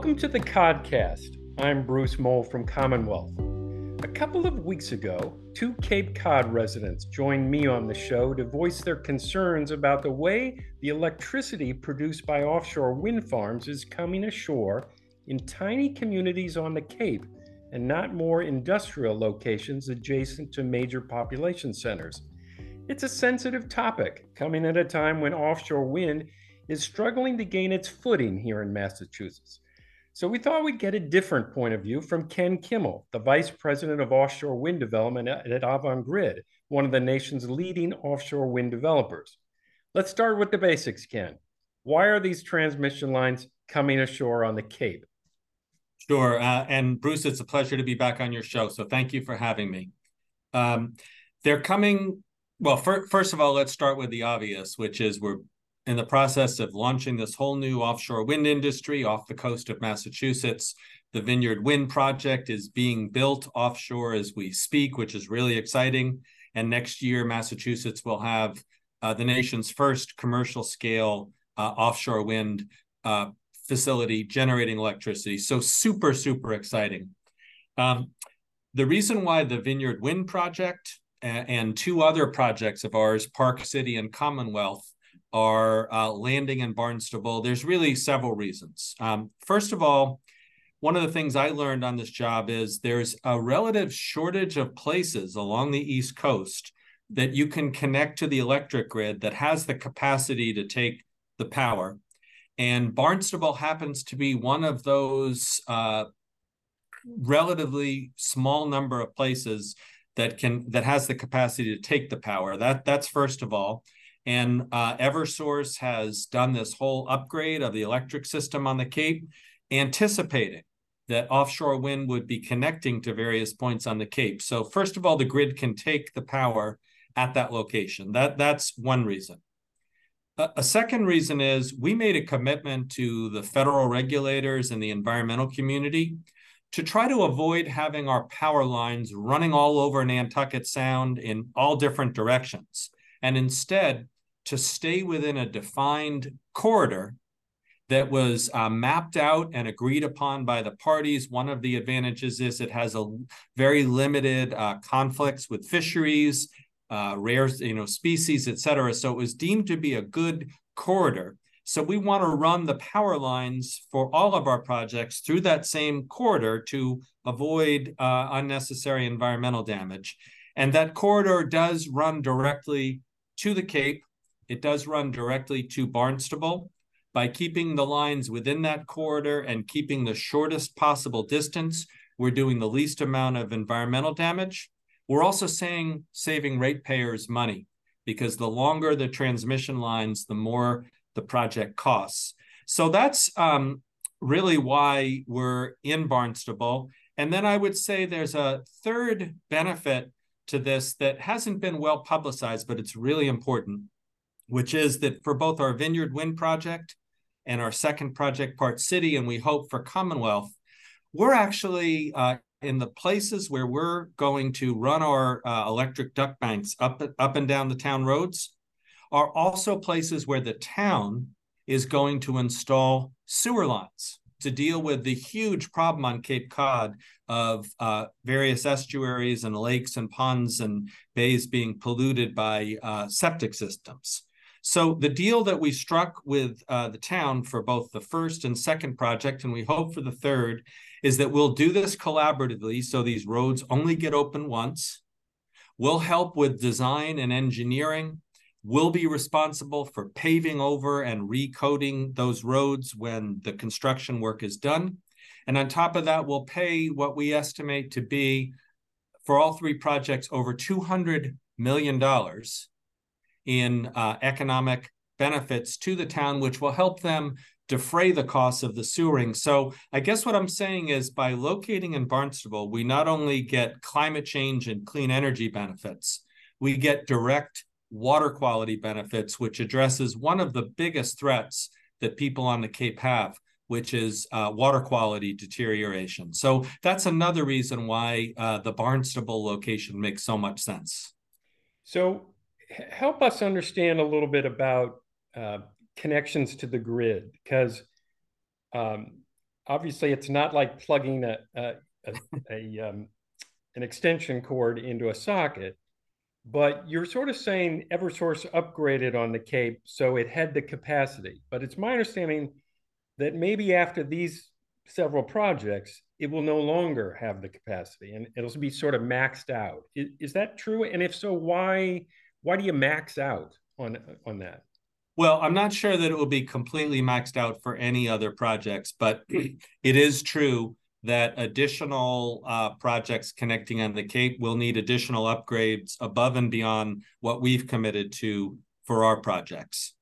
Welcome to the Codcast. I'm Bruce Mohl from Commonwealth. A couple of weeks ago, two Cape Cod residents joined me on the show to voice their concerns about the way the electricity produced by offshore wind farms is coming ashore in tiny communities on the Cape and not more industrial locations adjacent to major population centers. It's a sensitive topic, coming at a time when offshore wind is struggling to gain its footing here in Massachusetts. So we thought we'd get a different point of view from Ken Kimmell, the Vice President of Offshore Wind Development at Avangrid, one of the nation's leading offshore wind developers. Let's start with the basics, Ken. Why are these transmission lines coming ashore on the Cape? Sure. Uh, and Bruce, it's a pleasure to be back on your show. So thank you for having me. Um, they're coming. Well, first of all, let's start with the obvious, which is we're in the process of launching this whole new offshore wind industry off the coast of Massachusetts. The Vineyard Wind Project is being built offshore as we speak, which is really exciting. And next year, Massachusetts will have uh, the nation's first commercial scale uh, offshore wind uh, facility generating electricity. So, super, super exciting. Um, the reason why the Vineyard Wind Project and, and two other projects of ours, Park City and Commonwealth, are uh, landing in Barnstable, there's really several reasons. Um, first of all, one of the things I learned on this job is there's a relative shortage of places along the East Coast that you can connect to the electric grid that has the capacity to take the power. And Barnstable happens to be one of those uh, relatively small number of places that can that has the capacity to take the power. That that's first of all. And uh, Eversource has done this whole upgrade of the electric system on the Cape, anticipating that offshore wind would be connecting to various points on the Cape. So, first of all, the grid can take the power at that location. That, that's one reason. A, a second reason is we made a commitment to the federal regulators and the environmental community to try to avoid having our power lines running all over Nantucket Sound in all different directions and instead to stay within a defined corridor that was uh, mapped out and agreed upon by the parties. One of the advantages is it has a very limited uh, conflicts with fisheries, uh, rare you know species, et cetera. So it was deemed to be a good corridor. So we want to run the power lines for all of our projects through that same corridor to avoid uh, unnecessary environmental damage. And that corridor does run directly to the Cape. It does run directly to Barnstable. By keeping the lines within that corridor and keeping the shortest possible distance, we're doing the least amount of environmental damage. We're also saying saving ratepayers money because the longer the transmission lines, the more the project costs. So that's um, really why we're in Barnstable. And then I would say there's a third benefit to this that hasn't been well publicized, but it's really important, which is that for both our Vineyard Wind project and our second project, Park City, and we hope for Commonwealth, we're actually uh, in the places where we're going to run our uh, electric duct banks up, up and down the town roads are also places where the town is going to install sewer lines to deal with the huge problem on Cape Cod of uh, various estuaries and lakes and ponds and bays being polluted by uh, septic systems. So the deal that we struck with uh, the town for both the first and second project, and we hope for the third, is that we'll do this collaboratively so these roads only get open once. We'll help with design and engineering will be responsible for paving over and recoding those roads when the construction work is done. And on top of that, we'll pay what we estimate to be for all three projects over $200 million in uh, economic benefits to the town, which will help them defray the costs of the sewering. So I guess what I'm saying is by locating in Barnstable, we not only get climate change and clean energy benefits, we get direct water quality benefits, which addresses one of the biggest threats that people on the Cape have, which is uh, water quality deterioration. So that's another reason why uh, the Barnstable location makes so much sense. So help us understand a little bit about uh, connections to the grid, because um, obviously it's not like plugging a, a, a, a um, an extension cord into a socket, but you're sort of saying Eversource upgraded on the Cape so it had the capacity. But it's my understanding that maybe after these several projects, it will no longer have the capacity and it'll be sort of maxed out. Is, is that true? And if so, why why do you max out on on that? Well, I'm not sure that it will be completely maxed out for any other projects, but it is true that additional uh, projects connecting on the Cape will need additional upgrades above and beyond what we've committed to for our projects.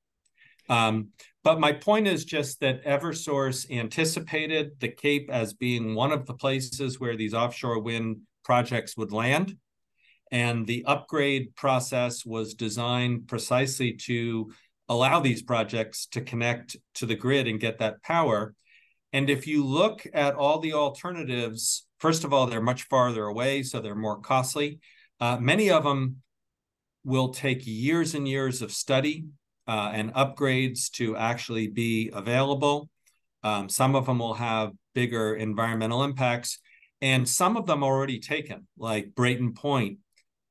Um, but my point is just that Eversource anticipated the Cape as being one of the places where these offshore wind projects would land. And the upgrade process was designed precisely to allow these projects to connect to the grid and get that power. And if you look at all the alternatives, first of all, they're much farther away, so they're more costly. Uh, many of them will take years and years of study uh, and upgrades to actually be available. Um, some of them will have bigger environmental impacts, and some of them are already taken, like Brayton Point.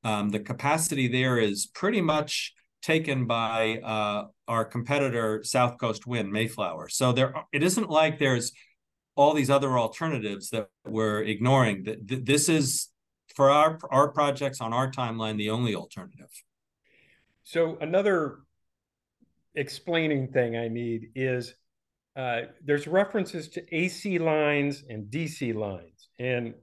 Um, the capacity there is pretty much taken by uh, our competitor South Coast Wind Mayflower. So there, it isn't like there's all these other alternatives that we're ignoring. That this is for our our projects on our timeline the only alternative. So another explaining thing I need is uh, there's references to AC lines and DC lines, and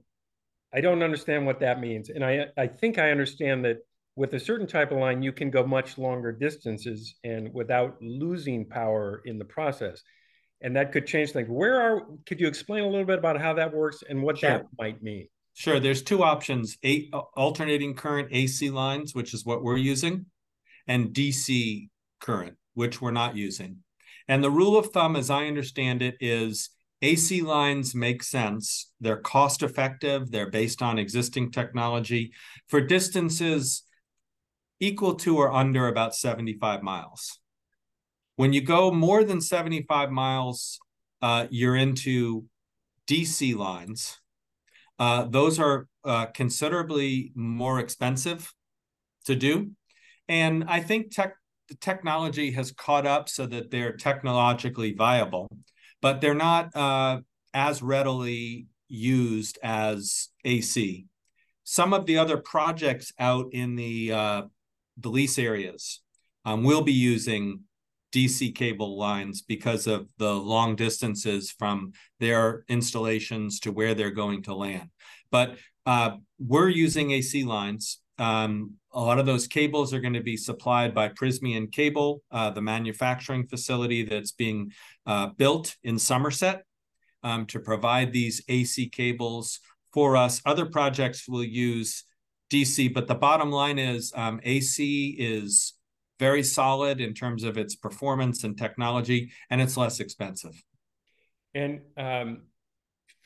I don't understand what that means. And I I think I understand that with a certain type of line, you can go much longer distances and without losing power in the process. And that could change things. Where are, could you explain a little bit about how that works and what sure. that might mean? Sure. There's two options eight, uh, alternating current AC lines, which is what we're using, and DC current, which we're not using. And the rule of thumb, as I understand it, is AC lines make sense. They're cost effective, they're based on existing technology. For distances equal to or under about 75 miles. When you go more than 75 miles, uh, you're into DC lines. Uh, those are uh, considerably more expensive to do. And I think tech, the technology has caught up so that they're technologically viable, but they're not uh, as readily used as AC. Some of the other projects out in the uh, the lease areas um, will be using DC cable lines because of the long distances from their installations to where they're going to land. But uh, we're using AC lines. Um, a lot of those cables are going to be supplied by Prysmian Cable, uh, the manufacturing facility that's being uh, built in Somerset um, to provide these AC cables for us. Other projects will use DC. But the bottom line is um, AC is very solid in terms of its performance and technology, and it's less expensive. And um,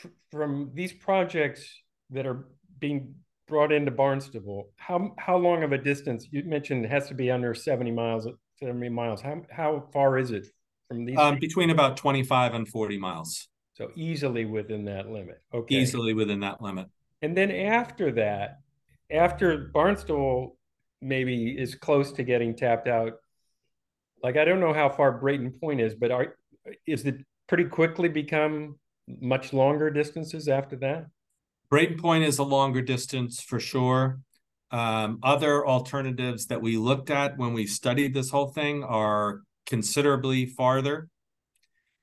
f- from these projects that are being brought into Barnstable, how how long of a distance? You mentioned it has to be under seventy miles. Seventy miles. How how far is it from these? Um, between about twenty five and forty miles. So easily within that limit. Okay. Easily within that limit. And then after that, after Barnstable maybe is close to getting tapped out, like I don't know how far Brayton Point is, but are is it pretty quickly become much longer distances after that? Brayton Point is a longer distance for sure. Um, other alternatives that we looked at when we studied this whole thing are considerably farther.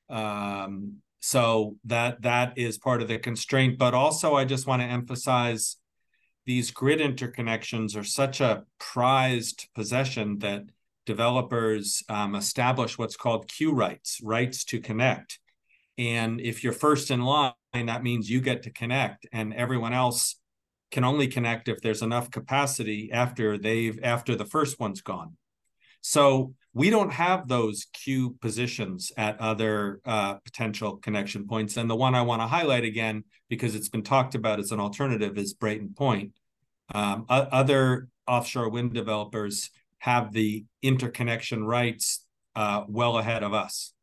Um, so that that is part of the constraint. But also, I just want to emphasize these grid interconnections are such a prized possession that developers um, establish what's called queue rights, rights to connect. And if you're first in line, that means you get to connect, and everyone else can only connect if there's enough capacity after they've after the first one's gone. So we don't have those queue positions at other uh, potential connection points. And the one I want to highlight again, because it's been talked about as an alternative, is Brayton Point. Um, other offshore wind developers have the interconnection rights uh, well ahead of us.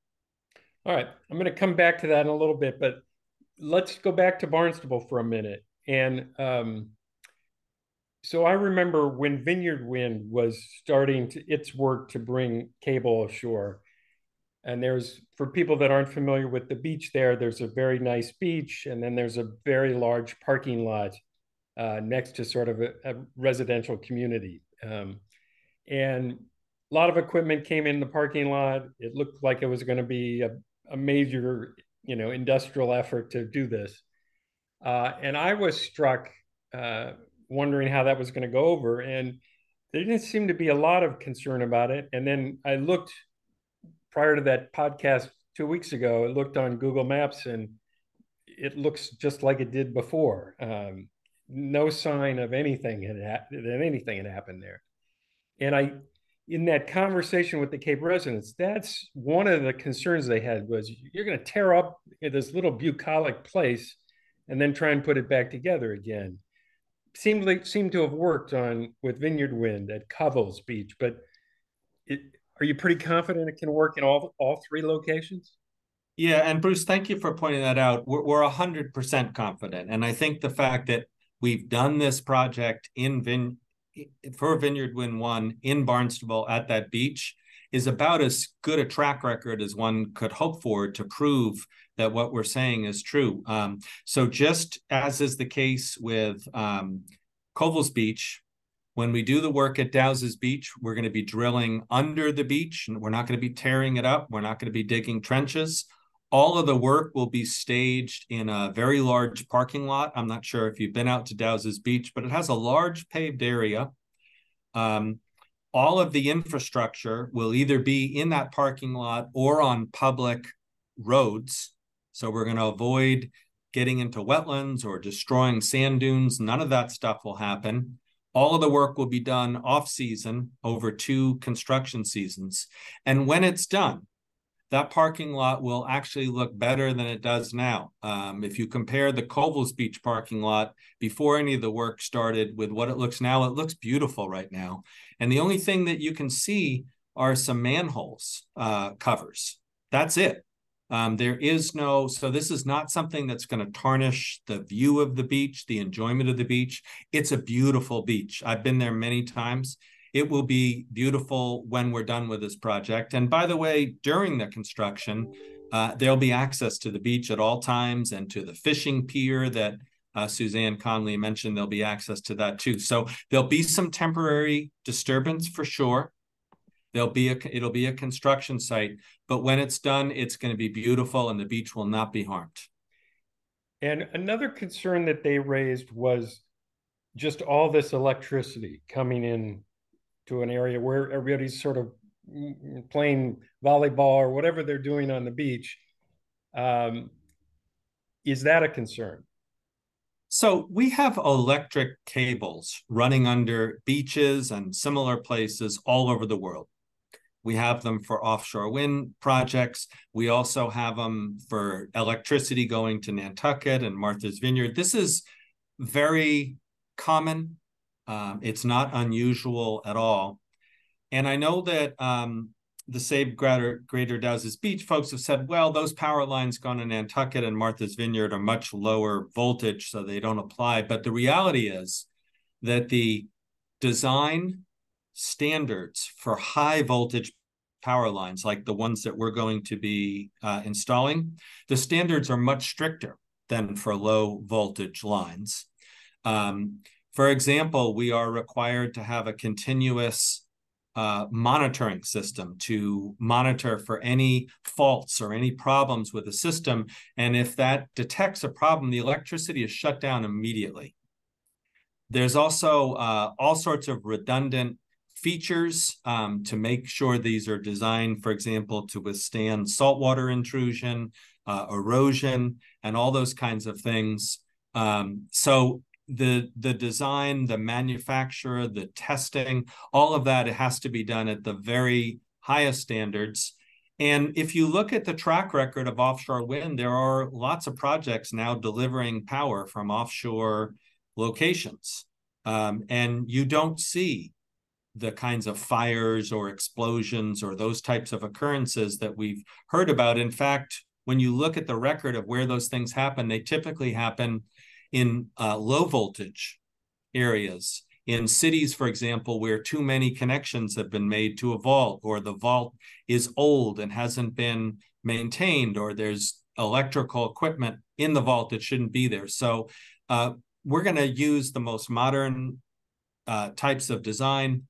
All right, I'm going to come back to that in a little bit, but let's go back to Barnstable for a minute. And um, so I remember when Vineyard Wind was starting to, its work to bring cable ashore. And there's, for people that aren't familiar with the beach there, there's a very nice beach, and then there's a very large parking lot uh, next to sort of a, a residential community. Um, and a lot of equipment came in the parking lot. It looked like it was going to be a, a major, you know, industrial effort to do this. Uh, and I was struck uh, wondering how that was going to go over. And there didn't seem to be a lot of concern about it. And then I looked prior to that podcast two weeks ago, I looked on Google Maps and it looks just like it did before. Um, no sign of anything had ha- that anything had happened there. And I, in that conversation with the Cape residents, that's one of the concerns they had was you're going to tear up this little bucolic place and then try and put it back together again seemed like seemed to have worked on with Vineyard Wind at Covell's Beach, but it, are you pretty confident it can work in all all three locations? Yeah, and Bruce, thank you for pointing that out. We're a hundred percent confident, and I think the fact that we've done this project in Vin for Vineyard Wind One in Barnstable at that beach is about as good a track record as one could hope for to prove that what we're saying is true. Um, so, just as is the case with um, Covell's Beach, when we do the work at Dowses Beach, we're going to be drilling under the beach, and we're not going to be tearing it up. We're not going to be digging trenches. All of the work will be staged in a very large parking lot. I'm not sure if you've been out to Dowses Beach, but it has a large paved area. Um, all of the infrastructure will either be in that parking lot or on public roads so we're going to avoid getting into wetlands or destroying sand dunes. None of that stuff will happen. All of the work will be done off season over two construction seasons. And when it's done, that parking lot will actually look better than it does now. Um, if you compare the Covell's Beach parking lot before any of the work started with what it looks now, it looks beautiful right now. And the only thing that you can see are some manholes uh, covers. That's it. Um, there is no, so this is not something that's going to tarnish the view of the beach, the enjoyment of the beach. It's a beautiful beach. I've been there many times. It will be beautiful when we're done with this project. And by the way, during the construction, uh, there'll be access to the beach at all times and to the fishing pier that uh, Suzanne Conley mentioned. There'll be access to that too. So there'll be some temporary disturbance for sure. There'll be a it'll be a construction site, but when it's done, it's going to be beautiful and the beach will not be harmed. And another concern that they raised was just all this electricity coming in to an area where everybody's sort of playing volleyball or whatever they're doing on the beach. Um, is that a concern? So we have electric cables running under beaches and similar places all over the world. We have them for offshore wind projects. We also have them for electricity going to Nantucket and Martha's Vineyard. This is very common. Um, it's not unusual at all. And I know that um, the Save Greater, Greater Dowses Beach folks have said, well, those power lines going to Nantucket and Martha's Vineyard are much lower voltage, so they don't apply. But the reality is that the design standards for high voltage power lines, like the ones that we're going to be uh, installing, the standards are much stricter than for low voltage lines. Um, for example, we are required to have a continuous uh, monitoring system to monitor for any faults or any problems with the system. And if that detects a problem, the electricity is shut down immediately. There's also uh, all sorts of redundant features um, to make sure these are designed, for example, to withstand saltwater intrusion, uh, erosion, and all those kinds of things. Um, so the the design, the manufacturer, the testing, all of that has to be done at the very highest standards. And if you look at the track record of offshore wind, there are lots of projects now delivering power from offshore locations. Um, and you don't see the kinds of fires or explosions or those types of occurrences that we've heard about. In fact, when you look at the record of where those things happen, they typically happen in uh, low voltage areas. In cities, for example, where too many connections have been made to a vault, or the vault is old and hasn't been maintained, or there's electrical equipment in the vault that shouldn't be there. So uh, we're going to use the most modern uh, types of design.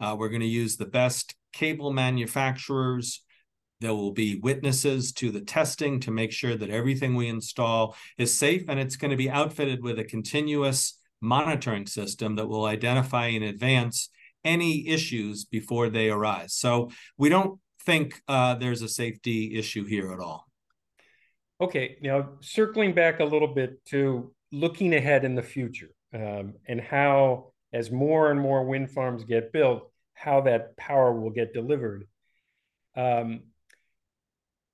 Uh, we're going to use the best cable manufacturers. There will be witnesses to the testing to make sure that everything we install is safe, and it's going to be outfitted with a continuous monitoring system that will identify in advance any issues before they arise. So we don't think uh, there's a safety issue here at all. Okay, now circling back a little bit to looking ahead in the future um, and how, as more and more wind farms get built, how that power will get delivered. Um,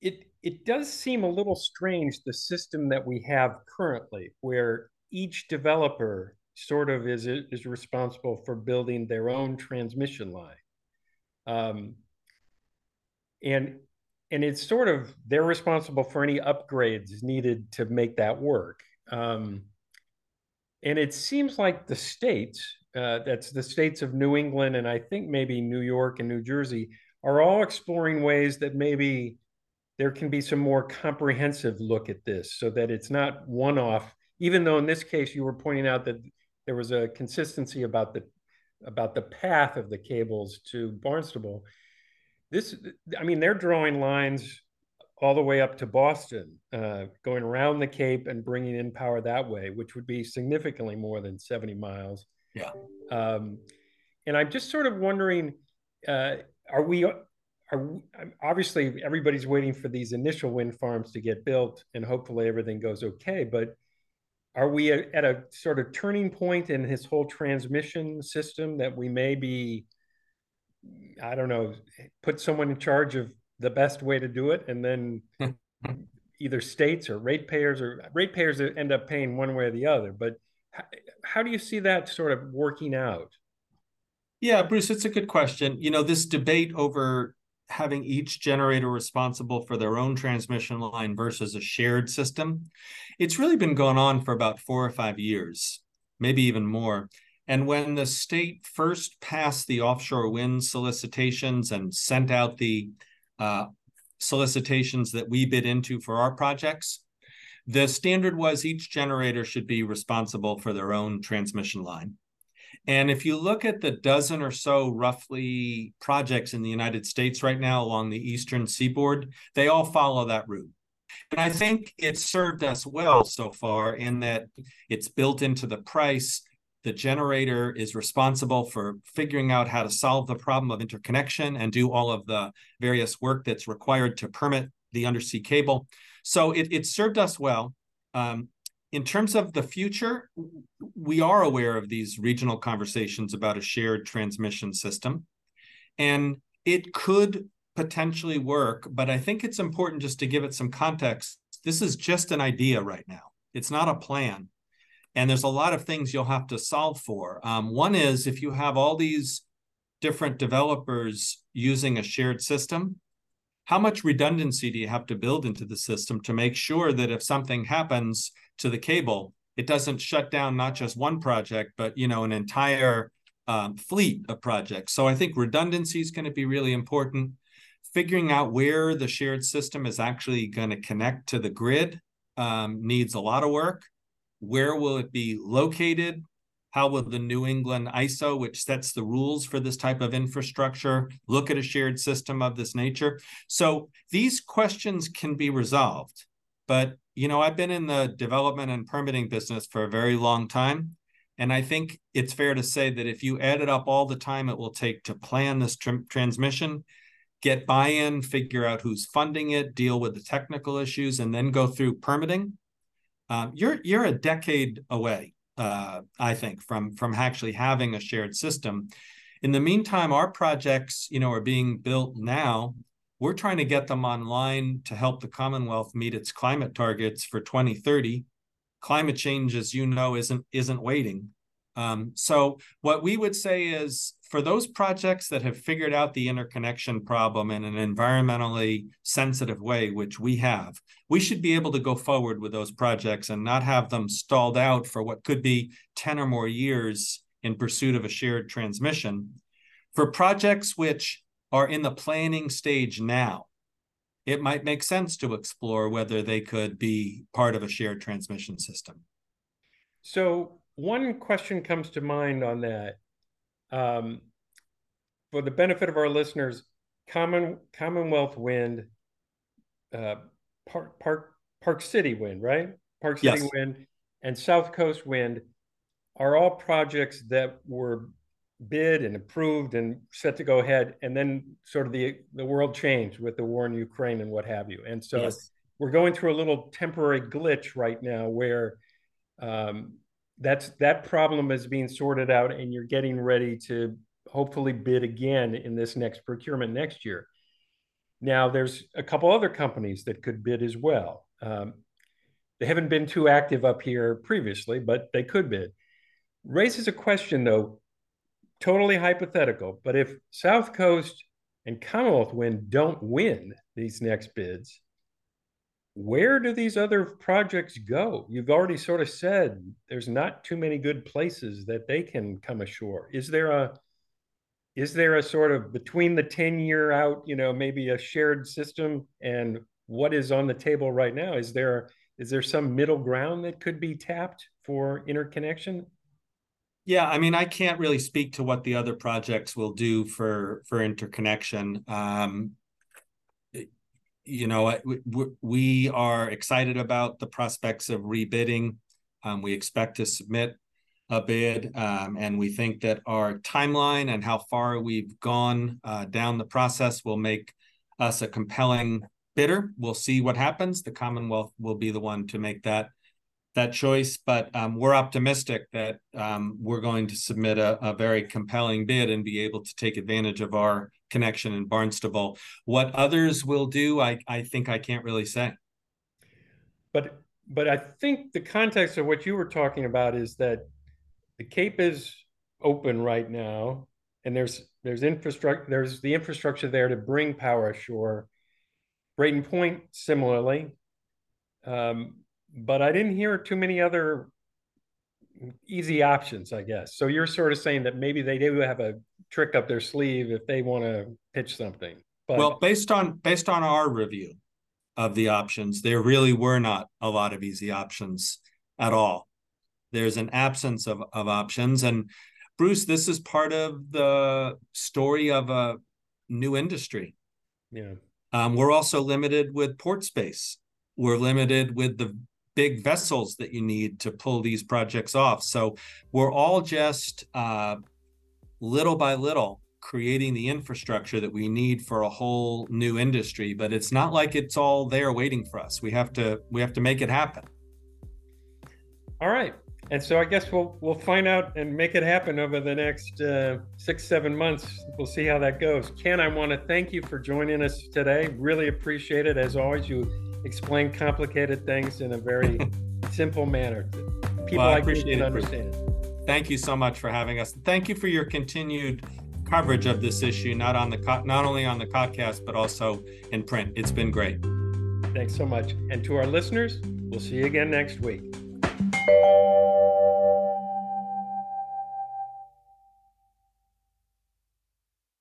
it it does seem a little strange the system that we have currently, where each developer sort of is is responsible for building their own transmission line. Um, and and it's sort of they're responsible for any upgrades needed to make that work. Um, and it seems like the states, uh, that's the states of New England and I think maybe New York and New Jersey, are all exploring ways that maybe there can be some more comprehensive look at this so that it's not one off, even though in this case you were pointing out that there was a consistency about the about the path of the cables to Barnstable. This i mean they're drawing lines all the way up to boston uh, going around the cape and bringing in power that way which would be significantly more than 70 miles. Yeah. Um, and i'm just sort of wondering uh, are we are obviously everybody's waiting for these initial wind farms to get built and hopefully everything goes okay but are we at a sort of turning point in his whole transmission system that we may be I don't know, put someone in charge of the best way to do it, and then either states or ratepayers or ratepayers end up paying one way or the other. But how, how do you see that sort of working out? Yeah, Bruce, it's a good question. You know, this debate over having each generator responsible for their own transmission line versus a shared system, it's really been going on for about four or five years, maybe even more. And when the state first passed the offshore wind solicitations and sent out the uh, solicitations that we bid into for our projects, the standard was each generator should be responsible for their own transmission line. And if you look at the dozen or so roughly projects in the United States right now along the eastern seaboard, they all follow that route. And I think it's served us well so far in that it's built into the price the generator is responsible for figuring out how to solve the problem of interconnection and do all of the various work that's required to permit the undersea cable. So it, it served us well. Um, in terms of the future, we are aware of these regional conversations about a shared transmission system. And it could potentially work, but I think it's important just to give it some context. This is just an idea right now, it's not a plan. And there's a lot of things you'll have to solve for. Um, one is if you have all these different developers using a shared system, how much redundancy do you have to build into the system to make sure that if something happens to the cable, it doesn't shut down not just one project, but you know an entire um, fleet of projects. So I think redundancy is going to be really important. Figuring out where the shared system is actually going to connect to the grid um, needs a lot of work. Where will it be located? How will the New England ISO, which sets the rules for this type of infrastructure, look at a shared system of this nature? So these questions can be resolved. But, you know, I've been in the development and permitting business for a very long time. And I think it's fair to say that if you added up all the time it will take to plan this tr- transmission, get buy in, figure out who's funding it, deal with the technical issues, and then go through permitting, um, you're you're a decade away, uh, I think, from from actually having a shared system. In the meantime, our projects, you know, are being built now. We're trying to get them online to help the Commonwealth meet its climate targets for 2030. Climate change, as you know, isn't isn't waiting. Um, so what we would say is for those projects that have figured out the interconnection problem in an environmentally sensitive way, which we have, we should be able to go forward with those projects and not have them stalled out for what could be 10 or more years in pursuit of a shared transmission. For projects which are in the planning stage now, it might make sense to explore whether they could be part of a shared transmission system. So, one question comes to mind on that. Um, for the benefit of our listeners, Common Commonwealth Wind, uh, Park Park Park City Wind, right? Park City yes. Wind and South Coast Wind are all projects that were bid and approved and set to go ahead and then sort of the the world changed with the war in Ukraine and what have you. And so yes. we're going through a little temporary glitch right now where um, that's that problem is being sorted out and you're getting ready to hopefully bid again in this next procurement next year. Now there's a couple other companies that could bid as well. Um, they haven't been too active up here previously but they could bid. Raises a question though totally hypothetical, but if South Coast and Commonwealth Wind don't win these next bids, where do these other projects go? You've already sort of said there's not too many good places that they can come ashore. Is there a is there a sort of between the 10 year out, you know, maybe a shared system and what is on the table right now? Is there is there some middle ground that could be tapped for interconnection? Yeah, I mean, I can't really speak to what the other projects will do for for interconnection. Um, you know, we, are excited about the prospects of rebidding. Um, we expect to submit a bid, um, and we think that our timeline and how far we've gone uh, down the process will make us a compelling bidder. We'll see what happens. The Commonwealth will be the one to make that that choice, but um, we're optimistic that um, we're going to submit a, a, very compelling bid and be able to take advantage of our connection in Barnstable. What others will do, I, I think I can't really say. But but I think the context of what you were talking about is that the Cape is open right now, and there's there's infrastructure there's the infrastructure there to bring power ashore. Brayton Point similarly. Um, but I didn't hear too many other easy options, I guess. So you're sort of saying that maybe they do have a trick up their sleeve if they want to pitch something. But well, based on based on our review of the options, there really were not a lot of easy options at all. There's an absence of, of options. And Bruce, this is part of the story of a new industry. Yeah. Um, we're also limited with port space. We're limited with the big vessels that you need to pull these projects off. So we're all just uh, little by little creating the infrastructure that we need for a whole new industry. But it's not like it's all there waiting for us. We have to we have to make it happen. All right. And so I guess we'll we'll find out and make it happen over the next uh, six seven months. We'll see how that goes. Ken, I want to thank you for joining us today. Really appreciate it. As always, you explain complicated things in a very simple manner. People well, like me can understand. Thank you so much for having us. Thank you for your continued coverage of this issue, not on the not only on the podcast but also in print. It's been great. Thanks so much. And to our listeners, we'll see you again next week.